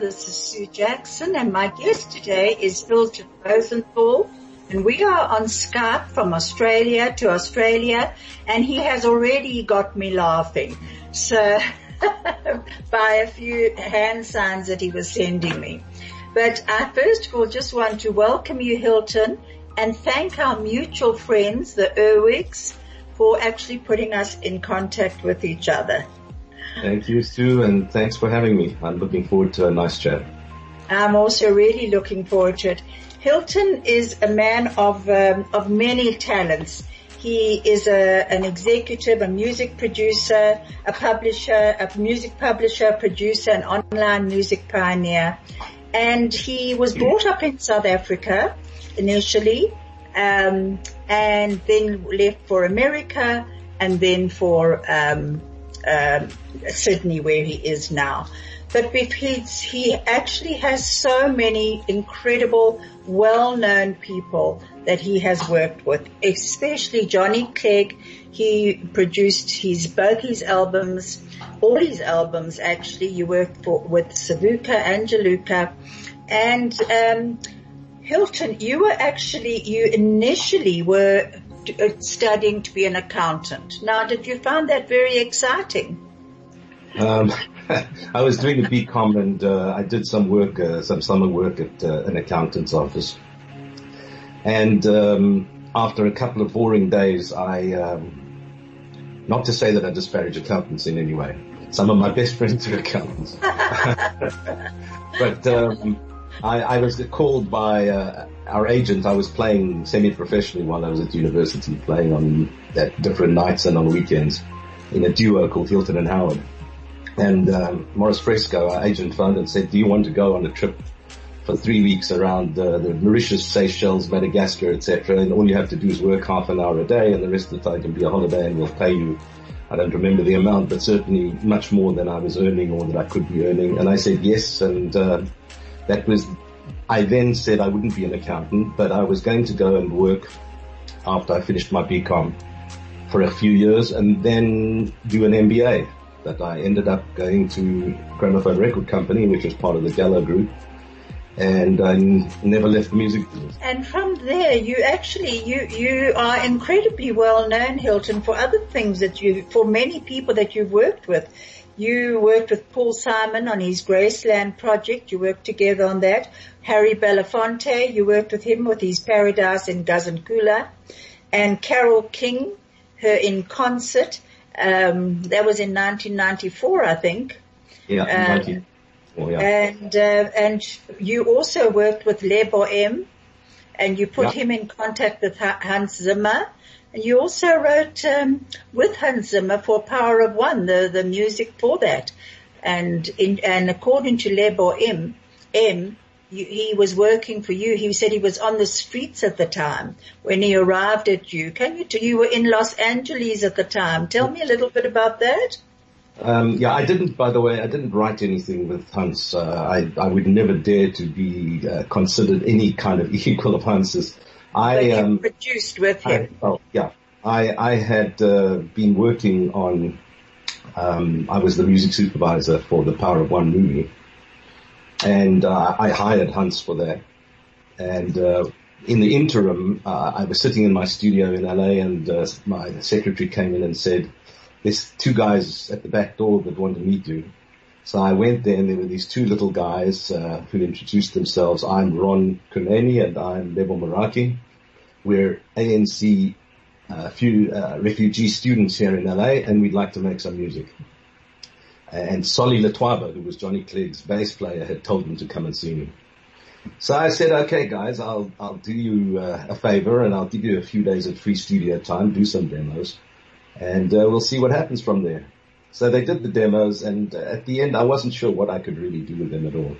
This is Sue Jackson and my guest today is Hilton Rosenthal and we are on Skype from Australia to Australia and he has already got me laughing. So by a few hand signs that he was sending me. But I first of all just want to welcome you, Hilton, and thank our mutual friends, the Erwigs, for actually putting us in contact with each other. Thank you, Sue, and thanks for having me. I'm looking forward to a nice chat. I'm also really looking forward to it. Hilton is a man of um, of many talents. He is a, an executive, a music producer, a publisher, a music publisher, producer, an online music pioneer. And he was brought up in South Africa initially, um, and then left for America and then for um, uh, Sydney where he is now but he actually has so many incredible, well-known people that he has worked with, especially Johnny Clegg. He produced his, both his albums, all his albums actually. You worked for, with Savuka and Juluka and, um, Hilton, you were actually, you initially were uh, studying to be an accountant. Now, did you find that very exciting? Um, I was doing a BCom and uh, I did some work, uh, some summer work at uh, an accountant's office. And um, after a couple of boring days, I, um, not to say that I disparage accountants in any way. Some of my best friends are accountants. but um, I, I, was called by uh, our agent. I was playing semi-professionally while I was at university, playing on at different nights and on weekends in a duo called Hilton and Howard. And um, Morris Fresco, our agent, phoned and said, "Do you want to go on a trip for three weeks around uh, the Mauritius, Seychelles, Madagascar, etc. And all you have to do is work half an hour a day, and the rest of the time can be a holiday, and we'll pay you." I don't remember the amount, but certainly much more than I was earning or that I could be earning. And I said yes, and uh, that was. I then said I wouldn't be an accountant, but I was going to go and work after I finished my BCom for a few years, and then do an MBA that I ended up going to Gramophone Record Company, which was part of the Gallo Group, and I never left the music business. And from there, you actually you you are incredibly well known, Hilton, for other things that you for many people that you've worked with. You worked with Paul Simon on his Graceland project. You worked together on that. Harry Belafonte, you worked with him with his Paradise in Gazankulu. And Carole King, her in concert. Um, that was in 1994, I think. Yeah, um, oh, yeah. And uh, and you also worked with Lebo M, and you put yeah. him in contact with Hans Zimmer. And you also wrote um, with Hans Zimmer for Power of One, the the music for that. And in, and according to Lebo M, you, he was working for you. He said he was on the streets at the time when he arrived at you. Can you, tell? you were in Los Angeles at the time. Tell me a little bit about that. Um, yeah, I didn't, by the way, I didn't write anything with Hans. Uh, I, I would never dare to be uh, considered any kind of equal of Hans's. I, um, produced with him. I, oh, yeah. I, I had, uh, been working on, um, I was the music supervisor for the Power of One movie and uh, I hired Hans for that. And uh, in the interim, uh, I was sitting in my studio in LA, and uh, my secretary came in and said, "There's two guys at the back door that want to meet you." So I went there, and there were these two little guys uh, who introduced themselves. I'm Ron Kuneni, and I'm Lebo Morake. We're ANC uh, few refugee students here in LA, and we'd like to make some music and Solly Letwaba, who was Johnny Clegg's bass player, had told him to come and see me. So I said, okay guys, I'll, I'll do you uh, a favor and I'll give you a few days of free studio time, do some demos, and uh, we'll see what happens from there. So they did the demos and uh, at the end I wasn't sure what I could really do with them at all.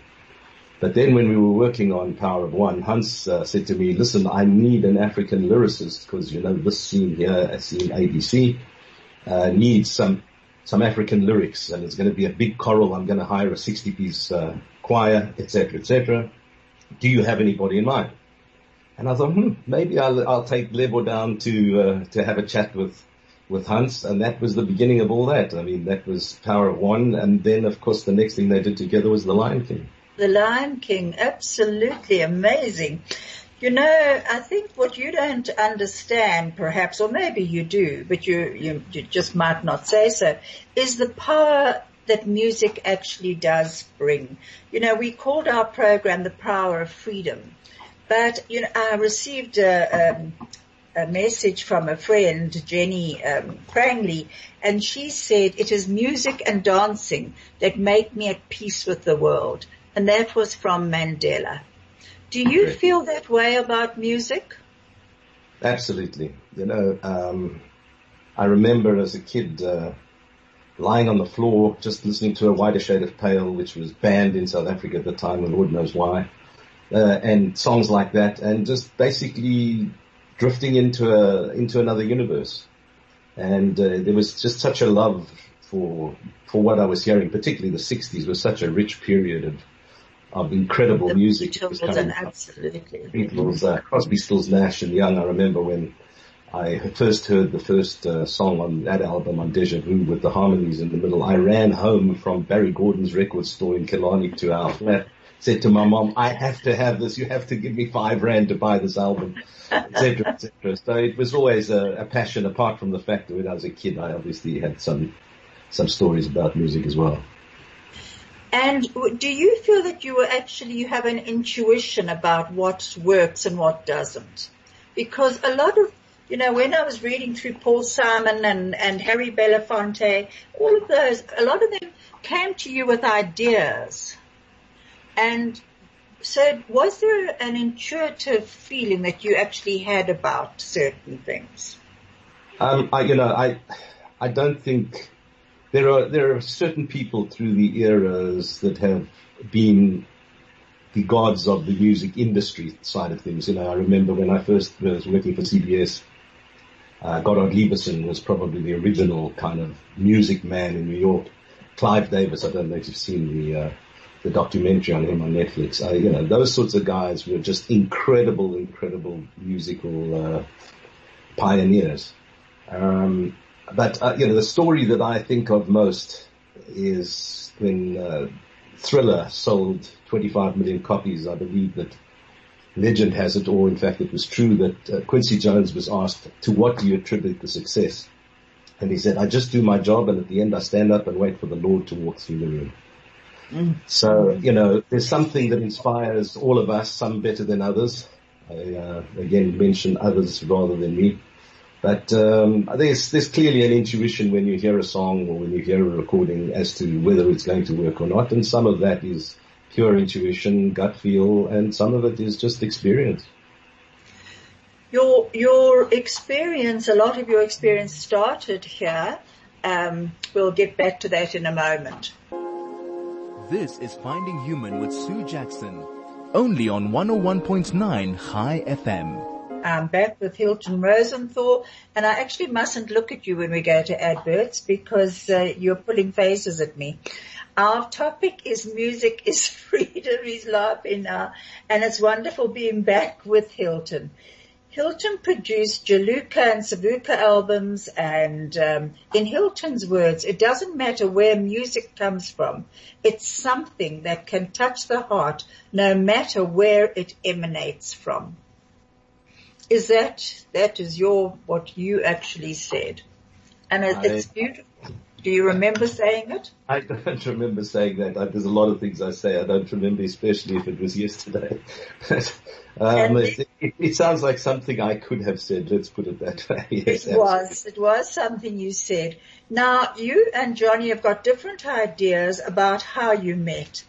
But then when we were working on Power of One, Hans uh, said to me, listen, I need an African lyricist because, you know, this scene here, scene ABC, uh, needs some, some African lyrics and it's going to be a big choral. I'm going to hire a 60 piece, uh, choir, etc., etc. Do you have anybody in mind? And I thought, hmm, maybe I'll, I'll take Lebo down to, uh, to have a chat with, with Hans. And that was the beginning of all that. I mean, that was Power of One. And then of course the next thing they did together was The Lion King. The Lion King, absolutely amazing. You know, I think what you don't understand perhaps, or maybe you do, but you, you, you just might not say so, is the power that music actually does bring. You know, we called our program the power of freedom. But, you know, I received a, um, a message from a friend, Jenny um, Prangley, and she said, it is music and dancing that make me at peace with the world. And that was from Mandela. Do you feel that way about music? Absolutely. You know, um, I remember as a kid, uh, lying on the floor, just listening to a whiter shade of pale, which was banned in South Africa at the time, and Lord knows why uh, and songs like that, and just basically drifting into a into another universe. And uh, there was just such a love for for what I was hearing, particularly the '60s was such a rich period of of incredible the music. Beatles and absolutely. Beatles, uh, Crosby, Stills, Nash, and Young. I remember when I first heard the first uh, song on that album on Deja Vu with the harmonies in the middle. I ran home from Barry Gordon's record store in Killarney to our flat said to my mom, I have to have this. You have to give me five rand to buy this album, etc., etc. So it was always a, a, passion. Apart from the fact that when I was a kid, I obviously had some some stories about music as well. And do you feel that you actually you have an intuition about what works and what doesn't? Because a lot of you know, when I was reading through Paul Simon and, and Harry Belafonte, all of those, a lot of them came to you with ideas and said, was there an intuitive feeling that you actually had about certain things? Um, I, you know, I, I don't think there are there are certain people through the eras that have been the gods of the music industry side of things. You know, I remember when I first was working for CBS, uh, Goddard Lieberson was probably the original kind of music man in New York. Clive Davis, I don't know if you've seen the uh, the documentary on him on Netflix. I, you know, those sorts of guys were just incredible, incredible musical uh, pioneers. Um, but uh, you know, the story that I think of most is when uh, Thriller sold 25 million copies. I believe that legend has it, or in fact it was true that uh, Quincy Jones was asked, "To what do you attribute the success?" And he said, "I just do my job, and at the end I stand up and wait for the Lord to walk through the room." So, you know, there's something that inspires all of us, some better than others. I, uh, again, mention others rather than me. But um, there's there's clearly an intuition when you hear a song or when you hear a recording as to whether it's going to work or not, and some of that is pure intuition, gut feel, and some of it is just experience. Your your experience, a lot of your experience started here. Um, we'll get back to that in a moment. This is Finding Human with Sue Jackson, only on 101.9 High FM. I'm back with Hilton Rosenthal, and I actually mustn't look at you when we go to adverts because uh, you're pulling faces at me. Our topic is music is freedom. He's laughing now, and it's wonderful being back with Hilton. Hilton produced Juluka and Savuka albums and um, in Hilton's words, it doesn't matter where music comes from. It's something that can touch the heart no matter where it emanates from. Is that, that is your, what you actually said. And it, it's beautiful. Do you remember saying it? I don't remember saying that. There's a lot of things I say I don't remember, especially if it was yesterday. um, it, it, it, sounds like something I could have said. Let's put it that way. Yes, it was. It was something you said. Now, you and Johnny have got different ideas about how you met.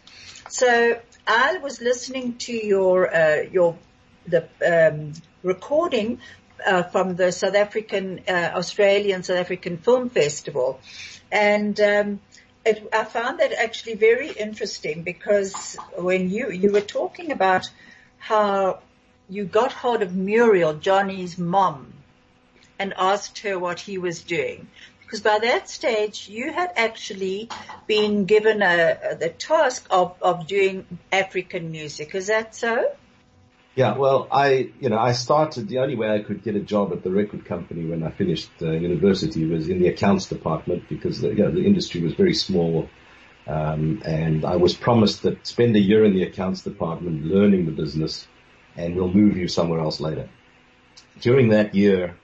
So I was listening to your uh, your the um, recording uh, from the South African uh, Australian South African Film Festival and um, it, I found that actually very interesting because when you, you were talking about how you got hold of Muriel, Johnny's mom, and asked her what he was doing. Because by that stage, you had actually been given a, the task of, of doing African music. Is that so? Yeah, well, I, you know, I started, the only way I could get a job at the record company when I finished uh, university was in the accounts department because the, you know, the industry was very small. Um, and I was promised that spend a year in the accounts department learning the business and we'll move you somewhere else later. During that year,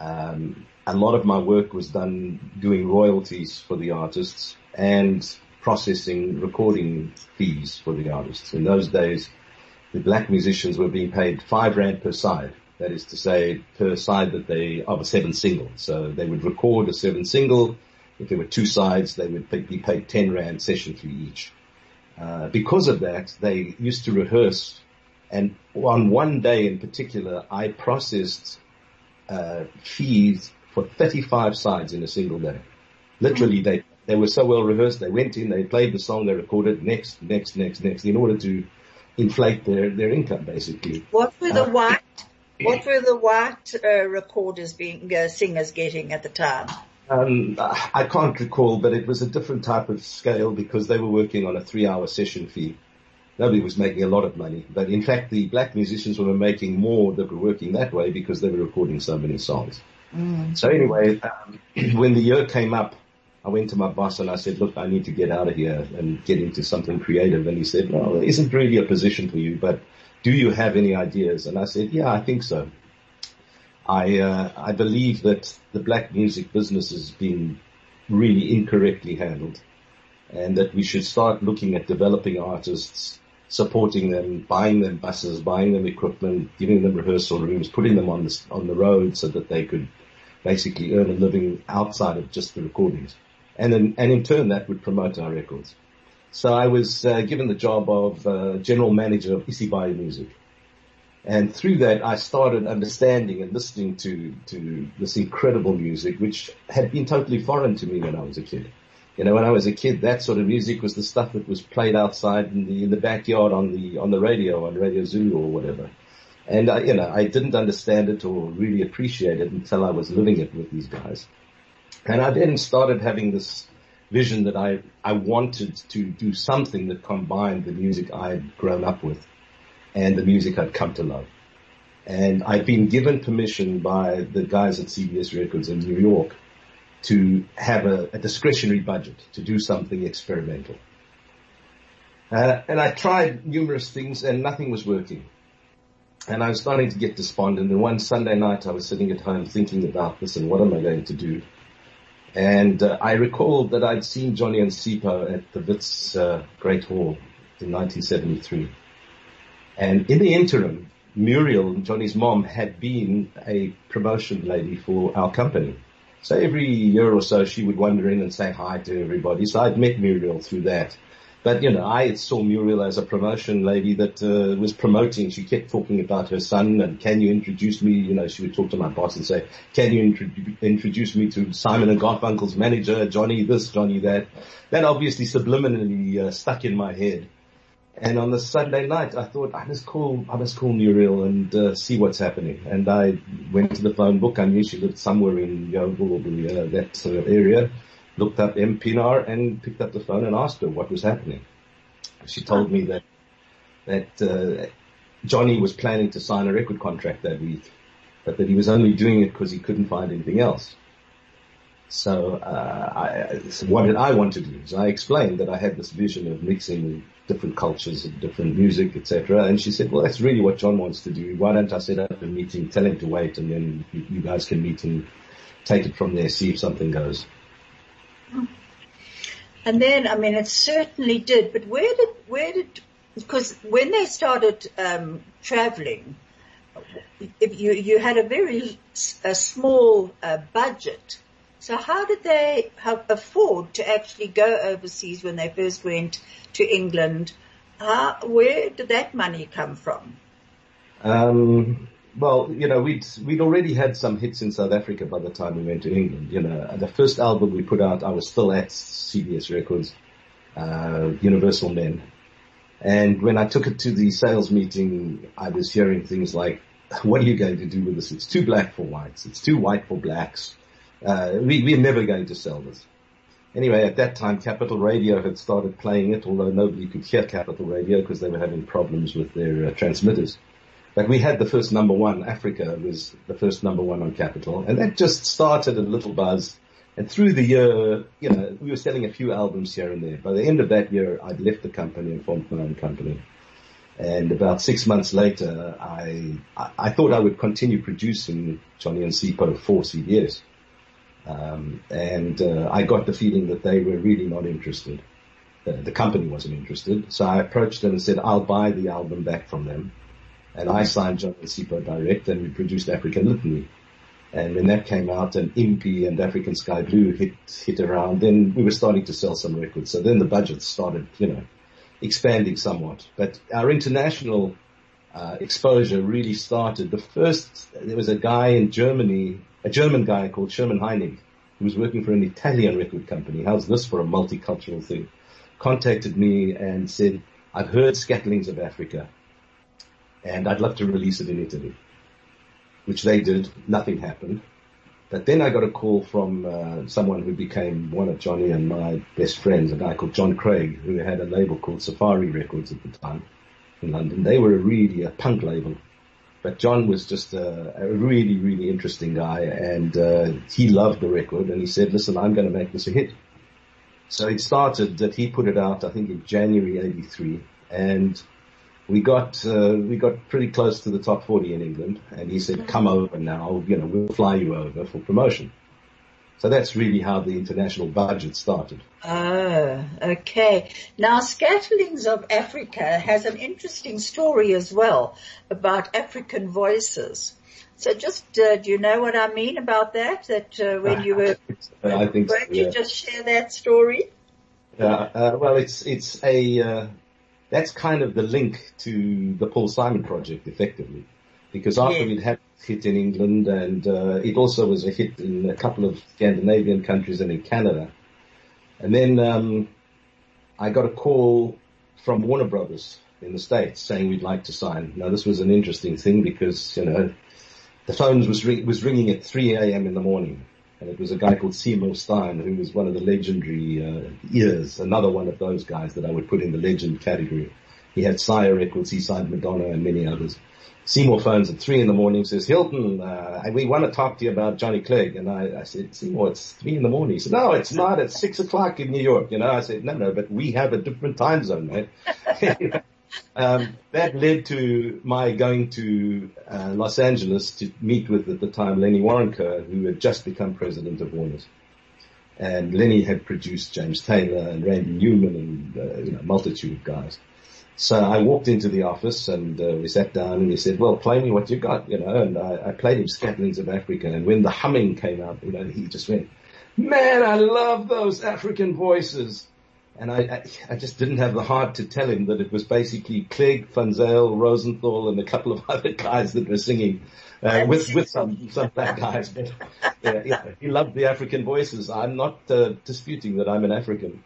um, a lot of my work was done doing royalties for the artists and processing recording fees for the artists. In those days, the black musicians were being paid five rand per side. That is to say, per side that they of a seven single. So they would record a seven single. If there were two sides, they would be paid ten rand session fee each. Uh, because of that, they used to rehearse, and on one day in particular, I processed uh, fees for 35 sides in a single day. Literally, they they were so well rehearsed. They went in, they played the song, they recorded next, next, next, next, in order to inflate their, their income basically. What were the uh, white, what were the white uh, recorders being, uh, singers getting at the time? Um, I can't recall, but it was a different type of scale because they were working on a three hour session fee. Nobody was making a lot of money, but in fact the black musicians were making more that were working that way because they were recording so many songs. Mm. So anyway, um, when the year came up, I went to my boss and I said, look, I need to get out of here and get into something creative. And he said, well, there isn't really a position for you, but do you have any ideas? And I said, yeah, I think so. I, uh, I believe that the black music business has been really incorrectly handled and that we should start looking at developing artists, supporting them, buying them buses, buying them equipment, giving them rehearsal rooms, putting them on the, on the road so that they could basically earn a living outside of just the recordings and in, and in turn that would promote our records. So I was uh, given the job of uh, general manager of Isibai Music. And through that, I started understanding and listening to, to this incredible music, which had been totally foreign to me when I was a kid. You know, when I was a kid, that sort of music was the stuff that was played outside in the, in the backyard on the, on the radio, on Radio Zulu or whatever. And I, you know, I didn't understand it or really appreciate it until I was living it with these guys. And I then started having this vision that I, I wanted to do something that combined the music I had grown up with and the music I'd come to love. And I'd been given permission by the guys at CBS Records in New York to have a, a discretionary budget to do something experimental. Uh, and I tried numerous things and nothing was working. And I was starting to get despondent. And one Sunday night I was sitting at home thinking about this and what am I going to do? And uh, I recall that I'd seen Johnny and Sipho at the Wits uh, Great Hall in 1973. And in the interim, Muriel, Johnny's mom, had been a promotion lady for our company. So every year or so she would wander in and say hi to everybody. So I'd met Muriel through that. But you know, I saw Muriel as a promotion lady that uh, was promoting. She kept talking about her son and can you introduce me? You know, she would talk to my boss and say, can you introduce me to Simon and Garfunkel's manager, Johnny this, Johnny that? That obviously subliminally uh, stuck in my head. And on the Sunday night, I thought I must call, I must call Muriel and uh, see what's happening. And I went to the phone book. I knew she lived somewhere in Yeoville or uh, that of area looked up M. Pinar and picked up the phone and asked her what was happening. She told me that that uh, Johnny was planning to sign a record contract that week, but that he was only doing it because he couldn't find anything else. So, uh, I, so what did I want to do? So I explained that I had this vision of mixing different cultures and different music, etc. And she said, "Well, that's really what John wants to do. Why don't I set up a meeting, tell him to wait, and then you guys can meet and take it from there, see if something goes." And then, I mean, it certainly did. But where did where did because when they started um, traveling, you you had a very a small uh, budget. So how did they afford to actually go overseas when they first went to England? How, where did that money come from? Um, well, you know, we'd, we'd already had some hits in South Africa by the time we went to England. You know, the first album we put out, I was still at CBS Records, uh, Universal Men. And when I took it to the sales meeting, I was hearing things like, what are you going to do with this? It's too black for whites. It's too white for blacks. Uh, we, we're never going to sell this. Anyway, at that time, Capital Radio had started playing it, although nobody could hear Capital Radio because they were having problems with their uh, transmitters. But we had the first number one. Africa was the first number one on Capital, and that just started a little buzz. And through the year, you know, we were selling a few albums here and there. By the end of that year, I'd left the company and formed my own company. And about six months later, I, I, I thought I would continue producing Johnny and Sipho for CBS. Um, and uh, I got the feeling that they were really not interested. Uh, the company wasn't interested. So I approached them and said, I'll buy the album back from them. And I signed John and Sipho direct and we produced African Litany. And when that came out and Impi and African Sky Blue hit, hit around, then we were starting to sell some records. So then the budget started, you know, expanding somewhat. But our international uh, exposure really started. The first, there was a guy in Germany a German guy called Sherman Heinig, who was working for an Italian record company. How's this for a multicultural thing? Contacted me and said, I've heard Scatterlings of Africa and I'd love to release it in Italy. Which they did. Nothing happened. But then I got a call from uh, someone who became one of Johnny and my best friends, a guy called John Craig, who had a label called Safari Records at the time in London. They were a really a punk label but John was just a, a really, really interesting guy and uh, he loved the record and he said, listen, I'm going to make this a hit. So it started that he put it out, I think in January 83 and we got, uh, we got pretty close to the top 40 in England and he said, come over now, you know, we'll fly you over for promotion. So that's really how the international budget started. Oh, okay. Now Scatterlings of Africa has an interesting story as well about African voices. So just, uh, do you know what I mean about that? That uh, when you were, I think so, yeah. you just share that story? Yeah, uh, well it's, it's a, uh, that's kind of the link to the Paul Simon project effectively. Because after yeah. we'd had hit in England and uh, it also was a hit in a couple of Scandinavian countries and in Canada. And then um, I got a call from Warner Brothers in the States saying we'd like to sign. Now this was an interesting thing because, you know, the phones was, ring- was ringing at 3 a.m. in the morning. And it was a guy called Seymour Stein who was one of the legendary uh, ears, another one of those guys that I would put in the legend category. He had Sire Records, signed Madonna and many others. Seymour phones at three in the morning, says, Hilton, uh, we want to talk to you about Johnny Clegg. And I, I said, Seymour, it's three in the morning. He said, no, it's not. It's six o'clock in New York. You know, I said, no, no, but we have a different time zone, man. um, that led to my going to uh, Los Angeles to meet with, at the time, Lenny Waronker, who had just become president of Warner's. And Lenny had produced James Taylor and Randy Newman and, uh, you know, a multitude of guys. So I walked into the office and uh, we sat down and he said, well, play me what you got, you know, and I, I played him Scatterlings of Africa and when the humming came out, you know, he just went, man, I love those African voices. And I, I, just didn't have the heart to tell him that it was basically Clegg, Van Zyl, Rosenthal and a couple of other guys that were singing, uh, with, with some, some black guys. But yeah, yeah, he loved the African voices. I'm not uh, disputing that I'm an African.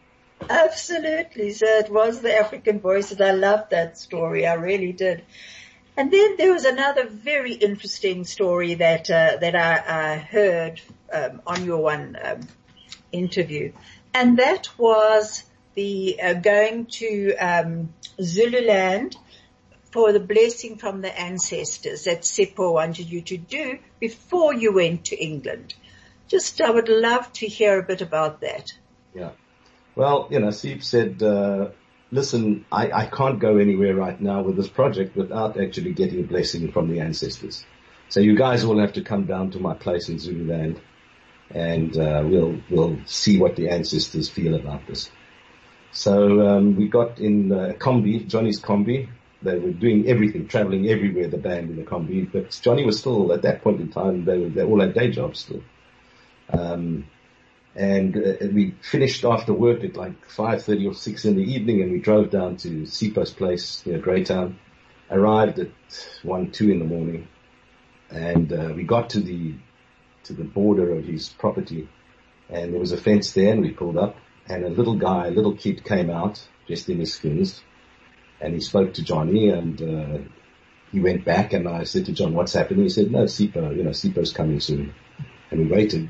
Absolutely. So it was the African voices. I loved that story. I really did. And then there was another very interesting story that uh, that I, I heard um, on your one um, interview, and that was the uh, going to um, Zululand for the blessing from the ancestors that Sipho wanted you to do before you went to England. Just, I would love to hear a bit about that. Yeah. Well, you know, Steve said, uh, listen, I, I can't go anywhere right now with this project without actually getting a blessing from the ancestors. So you guys will have to come down to my place in Zululand and, uh, we'll, we'll see what the ancestors feel about this. So, um, we got in uh, Kombi, Johnny's combi. They were doing everything, traveling everywhere, the band in the combi. but Johnny was still, at that point in time, they, were, they all had day jobs still. Um, and uh, we finished after work at like 5.30 or 6 in the evening and we drove down to Sipho's place near Greytown. Arrived at 1, 2 in the morning. And uh, we got to the to the border of his property, and there was a fence there, and we pulled up, and a little guy, a little kid, came out dressed in his skins, and he spoke to Johnny, and uh, he went back, and I said to John, "What's happening?" He said, "No, Sipho, you know, Sipho's coming soon," and we waited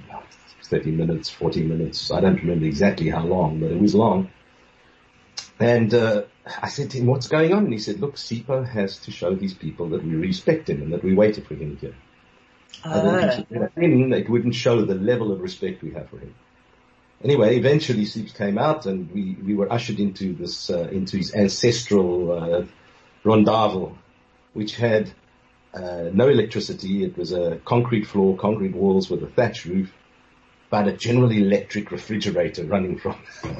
30 minutes, 40 minutes. I don't remember exactly how long, but it was long. And uh, I said to him, what's going on? And he said, look, Sipho has to show these people that we respect him and that we waited for him here. Uh. it wouldn't show the level of respect we have for him. Anyway, eventually Sleeps came out and we, we were ushered into this, uh, into his ancestral, uh, rondavel, which had, uh, no electricity. It was a concrete floor, concrete walls with a thatch roof but a General Electric refrigerator running from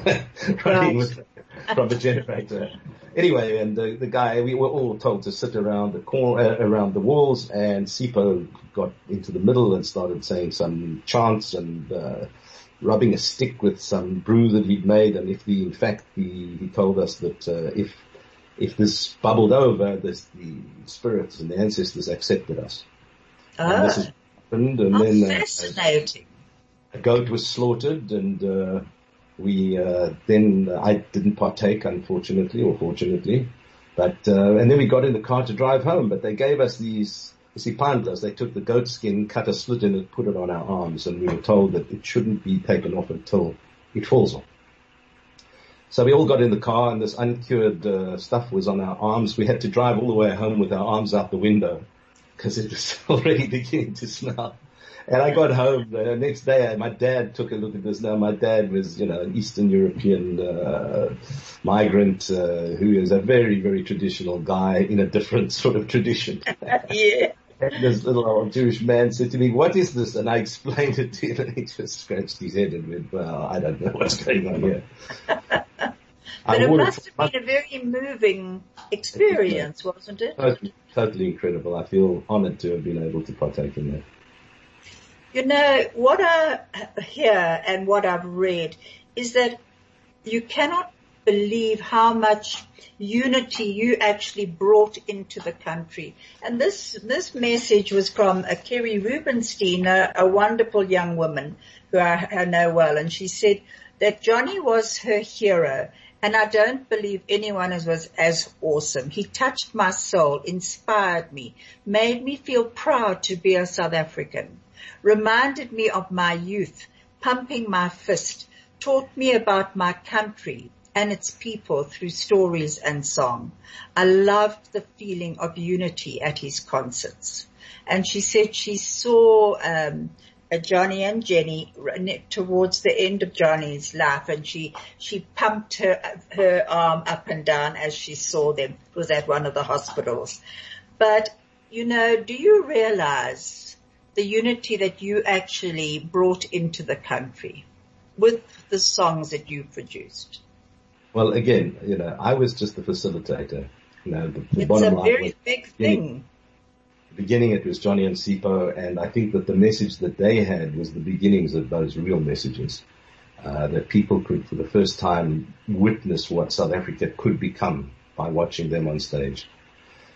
running with, from the generator. Anyway, and the, the guy, we were all told to sit around the corner, uh, around the walls, and Sipho got into the middle and started saying some chants and uh, rubbing a stick with some brew that he'd made. And if the, in fact, he, he told us that uh, if if this bubbled over, this, the spirits and the ancestors accepted us. Ah. And this is happened, and then uh, fascinating a goat was slaughtered and, uh, we, uh, then I didn't partake unfortunately or fortunately, but, uh, and then we got in the car to drive home, but they gave us these, you see, pandlas, they took the goat skin, cut a slit in it, put it on our arms, and we were told that it shouldn't be taken off until it falls off. So we all got in the car and this uncured uh, stuff was on our arms. We had to drive all the way home with our arms out the window because it was already beginning to smell. And I got home the next day. My dad took a look at this. Now my dad was, you know, an Eastern European uh, migrant uh, who is a very, very traditional guy in a different sort of tradition. yeah. And this little old Jewish man said to me, "What is this?" And I explained it to him, and he just scratched his head and went, "Well, I don't know what's going on here." but it must have been a very moving experience, wasn't it? Totally, totally incredible. I feel honoured to have been able to partake in that. You know, what I hear and what I've read is that you cannot believe how much unity you actually brought into the country. And this, this message was from a Kerry Rubenstein, a, a wonderful young woman who I, I know well. And she said that Johnny was her hero. And I don't believe anyone was as awesome. He touched my soul, inspired me, made me feel proud to be a South African reminded me of my youth, pumping my fist, taught me about my country and its people through stories and song. I loved the feeling of unity at his concerts. And she said she saw, um, Johnny and Jenny towards the end of Johnny's life and she, she pumped her, her arm up and down as she saw them. It was at one of the hospitals. But, you know, do you realize the unity that you actually brought into the country with the songs that you produced? Well, again, you know, I was just the facilitator. You know, the, the it's a very big thing. The beginning it was Johnny and Sipho, and I think that the message that they had was the beginnings of those real messages. Uh, that people could, for the first time, witness what South Africa could become by watching them on stage.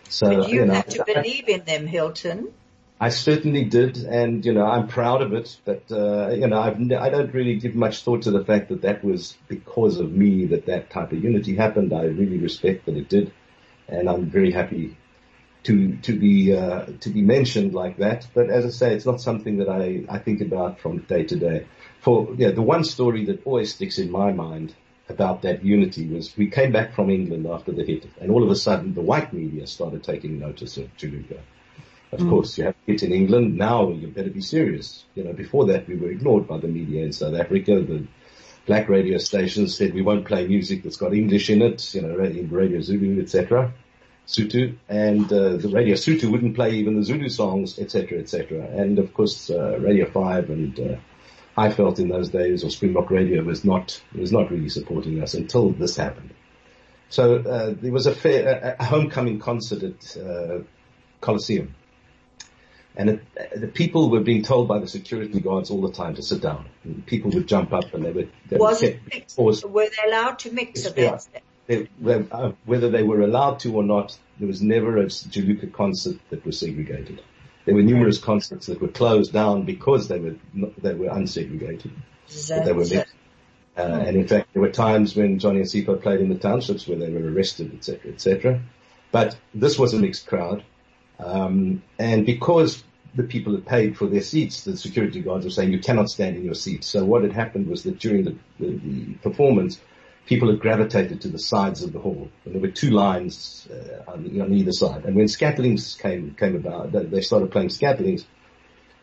So but you, you know, have to believe in them, Hilton. I certainly did, and you know I'm proud of it. But uh, you know I've I don't really give much thought to the fact that that was because of me that that type of unity happened. I really respect that it did, and I'm very happy to to be uh, to be mentioned like that. But as I say, it's not something that I I think about from day to day. For yeah, the one story that always sticks in my mind about that unity was we came back from England after the hit, and all of a sudden the white media started taking notice of Juluka. Of mm. course, you have it in England. Now you better be serious. You know, before that we were ignored by the media in South Africa. The black radio stations said we won't play music that's got English in it, you know, in Radio Zulu, etc. Sotho, and uh, the Radio Sotho wouldn't play even the Zulu songs, etc., etc. And of course, uh, Radio 5 and uh, I felt in those days, or Springbok Radio was not was not really supporting us until this happened. So uh, there was a fair a homecoming concert at uh, Coliseum and it, the people were being told by the security guards all the time to sit down. And people would jump up and they would. They was would it mixed? Were they allowed to mix yeah, they, they, uh, whether they were allowed to or not, there was never a Juluka concert that was segregated. There were numerous concerts that were closed down because they were not, they were unsegregated. They were mixed. Uh, and in fact, there were times when Johnny and Sipho played in the townships where they were arrested, etc., etc. But this was a mixed crowd, um, and because the people had paid for their seats, the security guards were saying you cannot stand in your seat. So what had happened was that during the, the, the performance, people had gravitated to the sides of the hall. And there were two lines uh, on, on, either side. And when Skatlings came came about, they started playing Skatlings.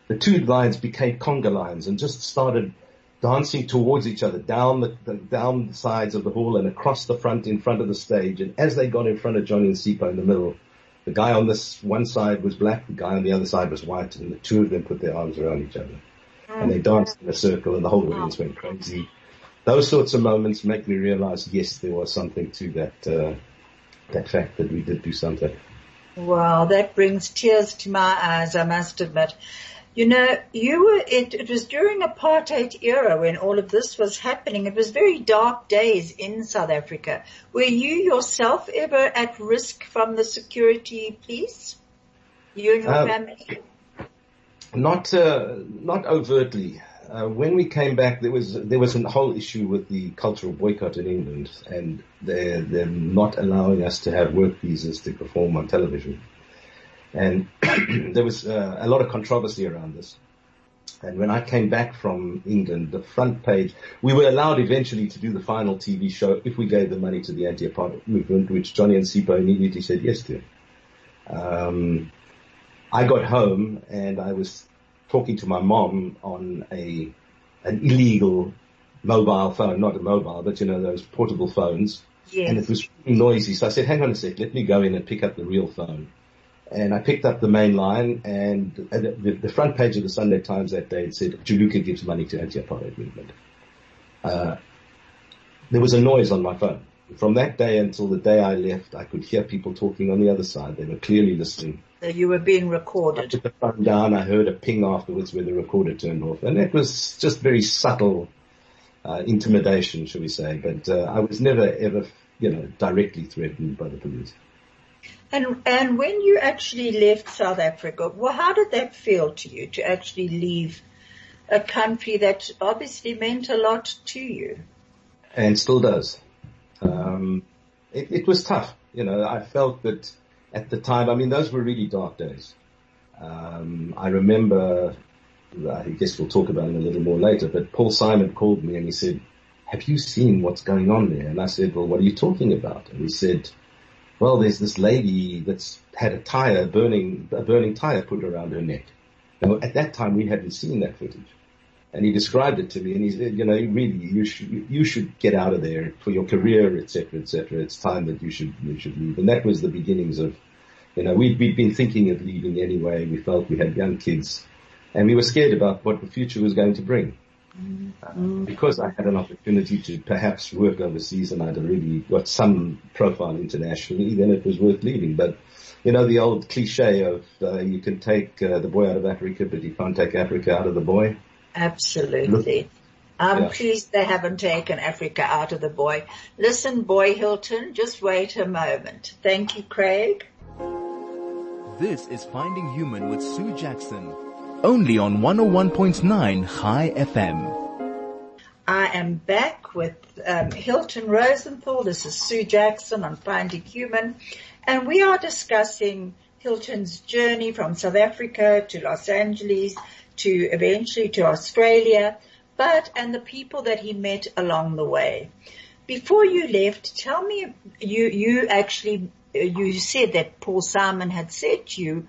The two lines became conga lines and just started dancing towards each other down the, the, down the sides of the hall and across the front in front of the stage. And as they got in front of Johnny and Sipho in the middle, the guy on this one side was black, the guy on the other side was white, and the two of them put their arms around each other. And they danced in a circle and the whole audience went crazy those sorts of moments make me realize, yes, there was something to that, uh, that fact that we did do something. Wow, that brings tears to my eyes, I must admit. You know, you were, it, it was during apartheid era when all of this was happening. It was very dark days in South Africa. Were you yourself ever at risk from the security police? You and your um, family? Not, uh, not overtly uh, when we came back, there was there was a whole issue with the cultural boycott in England, and they're they're not allowing us to have work visas to perform on television, and there was uh, a lot of controversy around this. And when I came back from England, the front page, we were allowed eventually to do the final TV show if we gave the money to the anti-apartheid movement, which Johnny and Sipho immediately said yes to. Um, I got home and I was talking to my mom on a an illegal mobile phone, not a mobile, but you know those portable phones. Yes. And it was noisy. So I said, hang on a sec, let me go in and pick up the real phone. And I picked up the main line and the, the front page of the Sunday Times that day it said, Juluka gives money to anti-apartheid movement. Uh, there was a noise on my phone. From that day until the day I left, I could hear people talking on the other side. They were clearly listening So you were being recorded. I took the phone down. I heard a ping afterwards where the recorder turned off, and it was just very subtle uh, intimidation, shall we say? But uh, I was never ever, you know, directly threatened by the police. And and when you actually left South Africa, well, how did that feel to you to actually leave a country that obviously meant a lot to you? And still does. Um, it, it was tough. You know, I felt that at the time, I mean, those were really dark days. Um, I remember, I guess we'll talk about it a little more later, but Paul Simon called me and he said, have you seen what's going on there? And I said, well, what are you talking about? And he said, well, there's this lady that's had a tire burning, a burning tire put around her neck. Now, at that time, we hadn't seen that footage. And he described it to me and he said, you know, really, you should, you should get out of there for your career, etc., etc. It's time that you should, you should leave. And that was the beginnings of you know, we'd, we'd been thinking of leaving anyway. We felt we had young kids and we were scared about what the future was going to bring. Mm-hmm. because I had an opportunity to perhaps work overseas and I'd already got some profile internationally, then it was worth leaving. But, you know, the old cliche of uh, you can take uh, the boy out of Africa, but you can't take Africa out of the boy. Absolutely. I'm yeah. pleased they haven't taken Africa out of the boy. Listen, boy Hilton, just wait a moment. Thank you, Craig. This is Finding Human with Sue Jackson, only on 101.9 High FM. I am back with um, Hilton Rosenthal. This is Sue Jackson on Finding Human, and we are discussing Hilton's journey from South Africa to Los Angeles to eventually to Australia, but and the people that he met along the way. Before you left, tell me, you you actually you said that Paul Simon had said to you,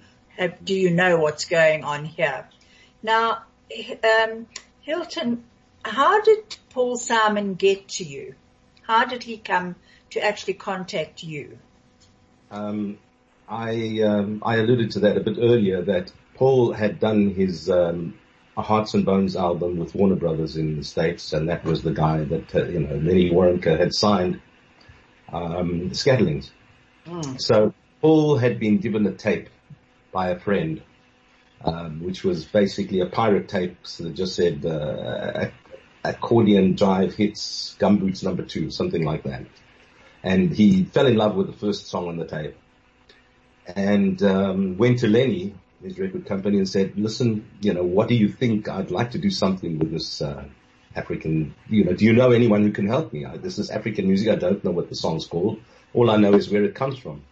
do you know what's going on here? Now, um, Hilton, how did Paul Simon get to you? How did he come to actually contact you? Um, I um, I alluded to that a bit earlier. That Paul had done his um, Hearts and Bones album with Warner Brothers in the States, and that was the guy that uh, you know Lenny Waronker had signed um, Skatlings. Mm. So Paul had been given a tape by a friend, um, which was basically a pirate tape that just said uh, accordion drive hits gumboots number two, something like that. And he fell in love with the first song on the tape and um, went to Lenny his record company and said, listen, you know, what do you think? I'd like to do something with this, uh, African, you know, do you know anyone who can help me? This is African music. I don't know what the song's called. All I know is where it comes from.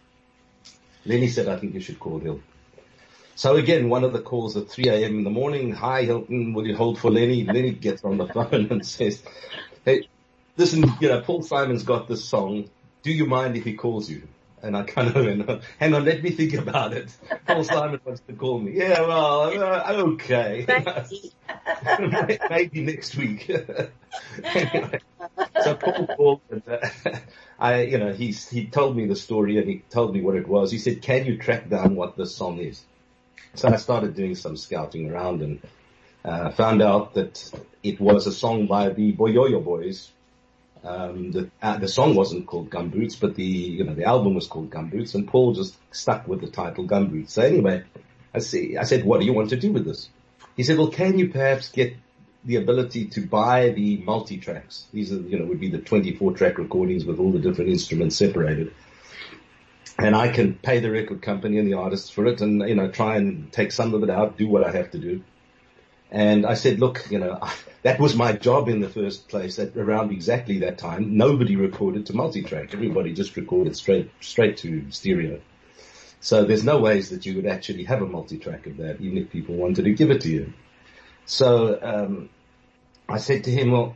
Lenny said, I think you should call Hilton. So again, one of the calls at 3 a.m. in the morning. Hi, Hilton. Will you hold for Lenny? Lenny gets on the phone and says, Hey, listen, you know, Paul Simon's got this song. Do you mind if he calls you? And I kind of went, hang on, let me think about it. Paul Simon wants to call me. Yeah, well, uh, okay. Maybe next week. anyway, so Paul called and, uh, I, you know, he's, he told me the story and he told me what it was. He said, can you track down what this song is? So I started doing some scouting around and, uh, found out that it was a song by the Boyoyo Boys um, the, uh, the song wasn't called Gumboots, but the, you know, the album was called Gumboots and Paul just stuck with the title Gumboots. So anyway, I see, I said, what do you want to do with this? He said, well, can you perhaps get the ability to buy the multi-tracks? These are, you know, would be the 24 track recordings with all the different instruments separated. And I can pay the record company and the artists for it and, you know, try and take some of it out, do what I have to do. And I said, look, you know, that was my job in the first place at around exactly that time. Nobody recorded to multitrack. Everybody just recorded straight, straight to stereo. So there's no ways that you would actually have a multi-track of that, even if people wanted to give it to you. So, um, I said to him, well,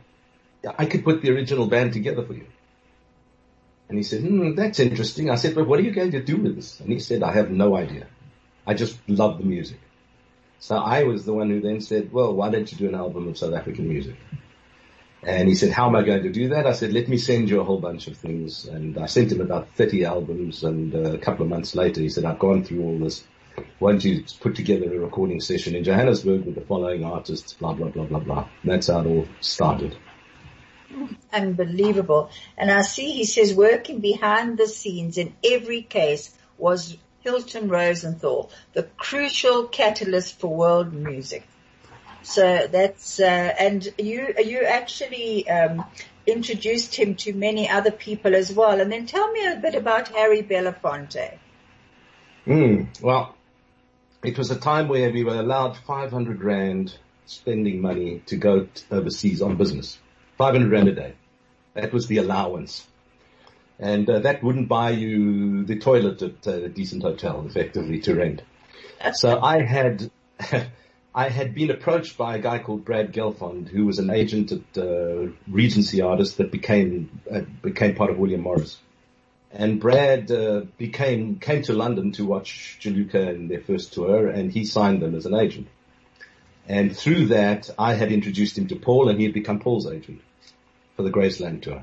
I could put the original band together for you. And he said, hmm, that's interesting. I said, but what are you going to do with this? And he said, I have no idea. I just love the music. So I was the one who then said, well, why don't you do an album of South African music? And he said, how am I going to do that? I said, let me send you a whole bunch of things. And I sent him about 30 albums and uh, a couple of months later he said, I've gone through all this. Why don't you put together a recording session in Johannesburg with the following artists, blah, blah, blah, blah, blah. And that's how it all started. Unbelievable. And I see he says working behind the scenes in every case was Hilton Rosenthal, the crucial catalyst for world music. So that's uh, and you you actually um, introduced him to many other people as well. And then tell me a bit about Harry Belafonte. Mm, well, it was a time where we were allowed 500 rand spending money to go overseas on business. 500 rand a day. That was the allowance and uh, that wouldn't buy you the toilet at a decent hotel, effectively to rent. So I had. I had been approached by a guy called Brad Gelfond, who was an agent at uh, Regency Artists that became uh, became part of William Morris. And Brad uh, became came to London to watch Juluka in their first tour, and he signed them as an agent. And through that, I had introduced him to Paul, and he had become Paul's agent for the Graceland tour.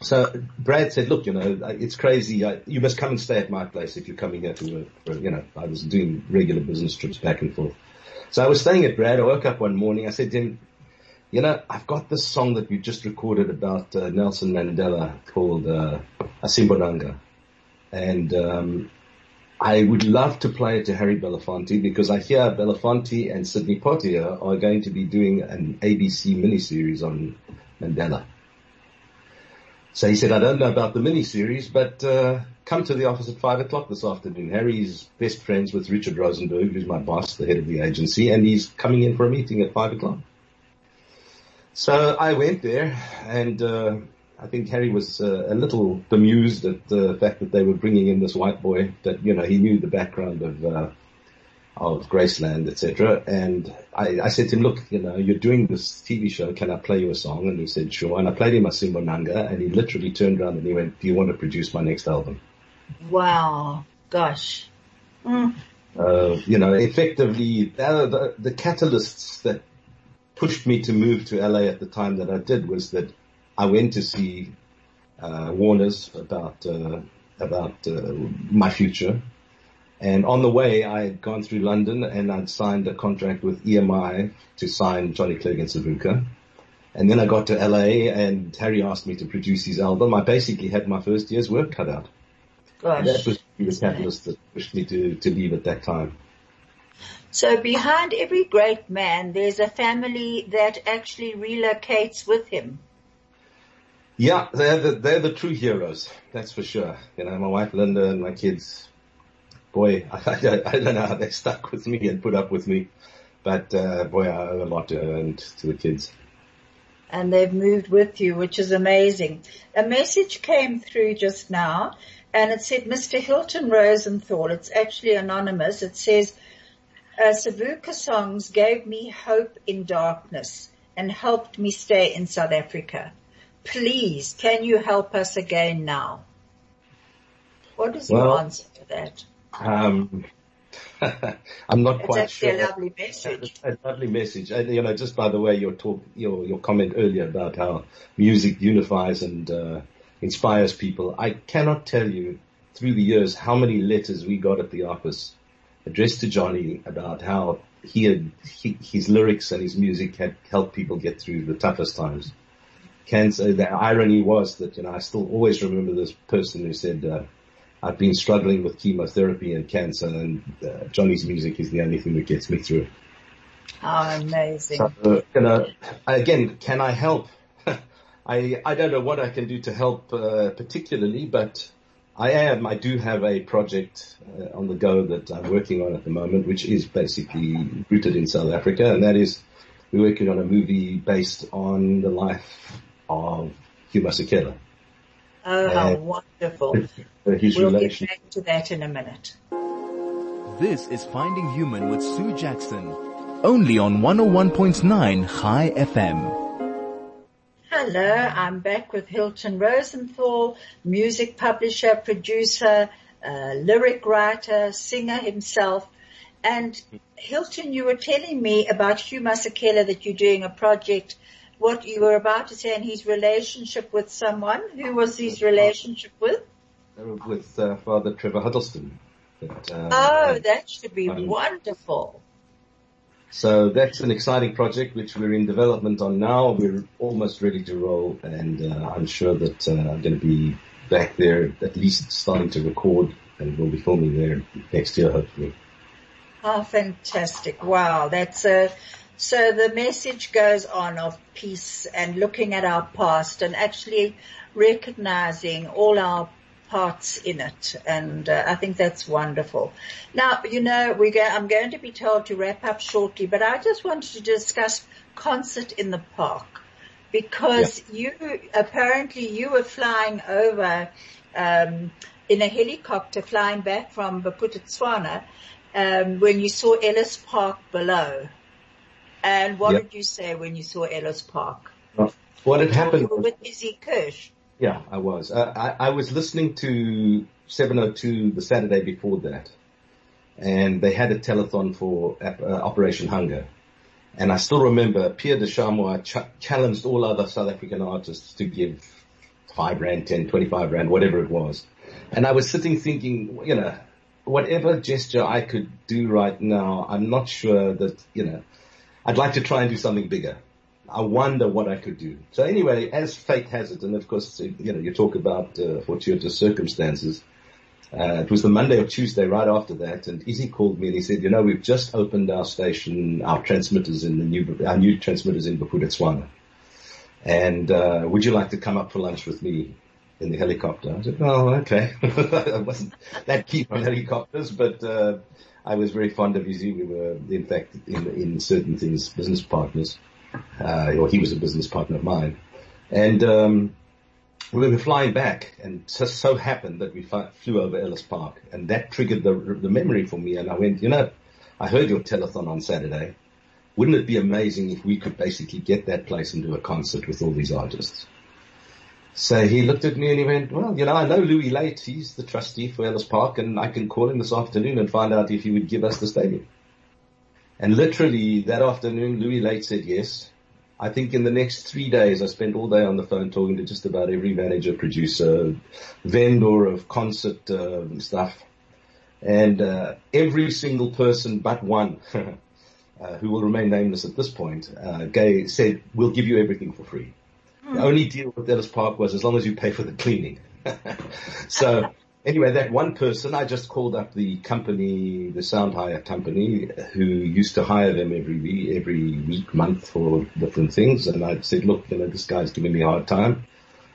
So Brad said, look, you know, it's crazy. you must come and stay at my place if you're coming here to work. For, you know, I was doing regular business trips back and forth. So I was staying at Brad. I woke up one morning. I said to him, you know, I've got this song that we just recorded about uh, Nelson Mandela called uh, Asimbonanga. And um, I would love to play it to Harry Belafonte because I hear Belafonte and Sidney Poitier are going to be doing an ABC miniseries on Mandela. So he said, I don't know about the miniseries, but uh, come to the office at five o'clock this afternoon. Harry's best friends with Richard Rosenberg, who's my boss, the head of the agency, and he's coming in for a meeting at five o'clock. So I went there, and uh, I think Harry was uh, a little bemused at the fact that they were bringing in this white boy. That you know he knew the background of uh, of Graceland, etc. And I, I, said to him, look, you know, you're doing this TV show. Can I play you a song? And he said, sure. And I played him Asimbonanga and he literally turned around and he went, do you want to produce my next album? Wow. Gosh. Mm. Uh, you know, effectively, uh, the, the catalysts that pushed me to move to LA at the time that I did was that I went to see uh, Warner's about uh, about uh, my future, and on the way, I had gone through London and I'd signed a contract with EMI to sign Johnny Clegg and Savuka. And then I got to LA and Harry asked me to produce his album. I basically had my first year's work cut out. Gosh. That was the catalyst that pushed me to, to leave at that time. So behind every great man, there's a family that actually relocates with him. Yeah, they're the, they're the true heroes. That's for sure. You know, my wife Linda and my kids boy, I, don't, I don't know how they stuck with me and put up with me, but uh, boy, I owe a lot to her and to the kids. And they've moved with you, which is amazing. A message came through just now and it said, Mr. Hilton Rosenthal, it's actually anonymous. It says, uh, Savuka songs gave me hope in darkness and helped me stay in South Africa. Please, can you help us again now? What is well, your answer to that? Um, I'm not it's quite sure. a lovely message. A, a lovely message. And, you know, just by the way, your talk, your, your comment earlier about how music unifies and, uh, inspires people. I cannot tell you through the years how many letters we got at the office addressed to Johnny about how he had, he, his lyrics and his music had helped people get through the toughest times. Cancer, the irony was that, you know, I still always remember this person who said, uh, I've been struggling with chemotherapy and cancer and uh, Johnny's music is the only thing that gets me through. Oh, amazing. So, uh, you know, again, can I help? I, I don't know what I can do to help, uh, particularly, but I am, I do have a project uh, on the go that I'm working on at the moment, which is basically rooted in South Africa, and that is we're working on a movie based on the life of Hugh Masekela. Oh, how wonderful. His we'll relation. get back to that in a minute. This is Finding Human with Sue Jackson, only on 101.9 Chai FM. Hello, I'm back with Hilton Rosenthal, music publisher, producer, uh, lyric writer, singer himself. And Hilton, you were telling me about Hugh Masekela that you're doing a project what you were about to say and his relationship with someone. Who was his relationship with? With uh, Father Trevor Huddleston. But, uh, oh, that should be um, wonderful. So that's an exciting project which we're in development on now. We're almost ready to roll and uh, I'm sure that uh, I'm going to be back there at least starting to record and we'll be filming there next year hopefully. Oh, fantastic. Wow. That's a, so the message goes on of peace and looking at our past and actually recognizing all our parts in it. And uh, I think that's wonderful. Now, you know, we go, I'm going to be told to wrap up shortly, but I just wanted to discuss concert in the park because yeah. you, apparently you were flying over, um, in a helicopter flying back from Bophuthatswana, um, when you saw Ellis Park below. And what yep. did you say when you saw Ellis Park? what had happened? You were with Issie Kirsh. Yeah, I was. Uh, I, I was listening to 702 the Saturday before that, and they had a telethon for uh, Operation Hunger. And I still remember Pierre de Charmoy ch- challenged all other South African artists to give five rand, 10, 25 rand, whatever it was. And I was sitting thinking, you know, whatever gesture I could do right now, I'm not sure that, you know, I'd like to try and do something bigger. I wonder what I could do. So anyway, as fate has it, and of course, you know, you talk about uh, fortuitous circumstances. Uh, it was the Monday or Tuesday right after that, and Issie called me and he said, "You know, we've just opened our station, our transmitters in the new, our new transmitters in Bophuthatswana, and uh, would you like to come up for lunch with me in the helicopter?" I said, "Oh, okay." I wasn't that keen on helicopters, but uh, I was very fond of Issie. We were, in fact, in, in certain things, business partners. Uh, or he was a business partner of mine. And, um, we were flying back and just so happened that we flew over Ellis Park and that triggered the, the memory for me. And I went, you know, I heard your telethon on Saturday. Wouldn't it be amazing if we could basically get that place and do a concert with all these artists? So he looked at me and he went, well, you know, I know Louis Luyt. He's the trustee for Ellis Park and I can call him this afternoon and find out if he would give us the stadium. And literally that afternoon, Louis Luyt said yes. I think in the next three days, I spent all day on the phone talking to just about every manager, producer, vendor of concert uh, stuff. And uh, every single person but one, uh, who will remain nameless at this point, uh, said, we'll give you everything for free. The only deal with Ellis Park was as long as you pay for the cleaning. so anyway, that one person, I just called up the company, the sound hire company, who used to hire them every week, every week, month for different things. And I said, look, you know, this guy's giving me a hard time.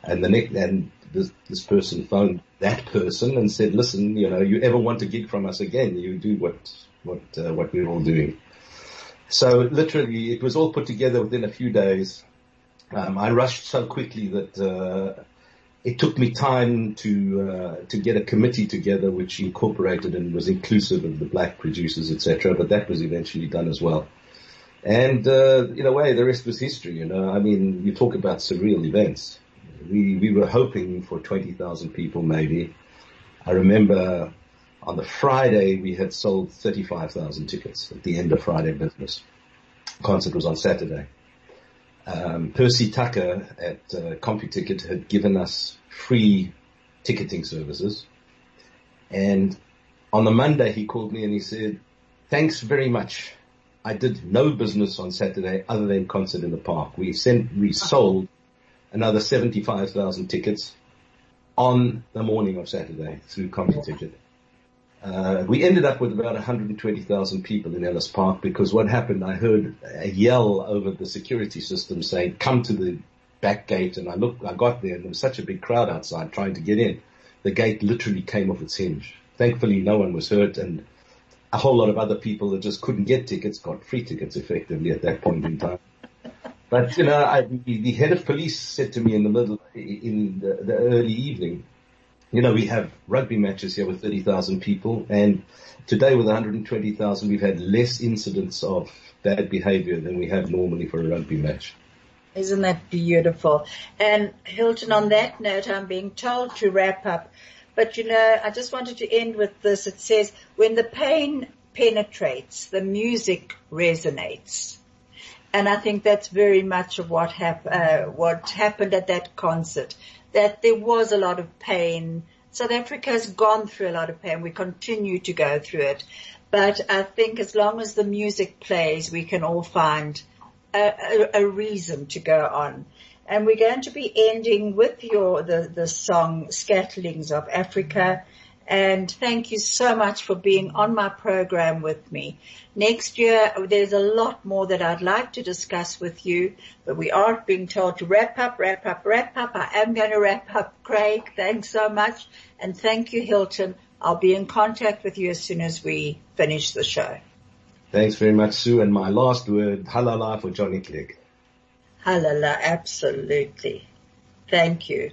And the next, and this, this person phoned that person and said, listen, you know, you ever want a gig from us again, you do what, what, uh, what we're all doing. So literally it was all put together within a few days. Um, I rushed so quickly that, uh, it took me time to uh, to get a committee together which incorporated and was inclusive of the black producers, etc. But that was eventually done as well. And uh, in a way, the rest was history. You know, I mean, you talk about surreal events. We we were hoping for twenty thousand people, maybe. I remember on the Friday we had sold thirty five thousand tickets at the end of Friday business. Concert was on Saturday um, Percy Tucker at uh, CompuTicket had given us free ticketing services. And on the Monday he called me and he said, thanks very much. I did no business on Saturday other than concert in the park. We sent, we sold another 75,000 tickets on the morning of Saturday through CompuTicket. Uh, we ended up with about 120,000 people in Ellis Park because what happened, I heard a yell over the security system saying, come to the back gate. And I looked, I got there and there was such a big crowd outside trying to get in. The gate literally came off its hinge. Thankfully no one was hurt and a whole lot of other people that just couldn't get tickets got free tickets effectively at that point in time. But you know, I, the head of police said to me in the middle, in the, the early evening, you know, we have rugby matches here with 30,000 people and today with 120,000 we've had less incidents of bad behavior than we have normally for a rugby match. Isn't that beautiful? And Hilton, on that note, I'm being told to wrap up, but you know, I just wanted to end with this. It says, when the pain penetrates, the music resonates. And I think that's very much of what, hap- uh, what happened at that concert that there was a lot of pain. South Africa has gone through a lot of pain. We continue to go through it. But I think as long as the music plays, we can all find a, a, a reason to go on. And we're going to be ending with your, the, the song Scatterlings of Africa and thank you so much for being on my program with me. Next year, there's a lot more that I'd like to discuss with you, but we are being told to wrap up, wrap up, wrap up. I am going to wrap up. Craig, thanks so much. And thank you, Hilton. I'll be in contact with you as soon as we finish the show. Thanks very much, Sue. And my last word, halala for Johnny Clegg. Halala, absolutely. Thank you.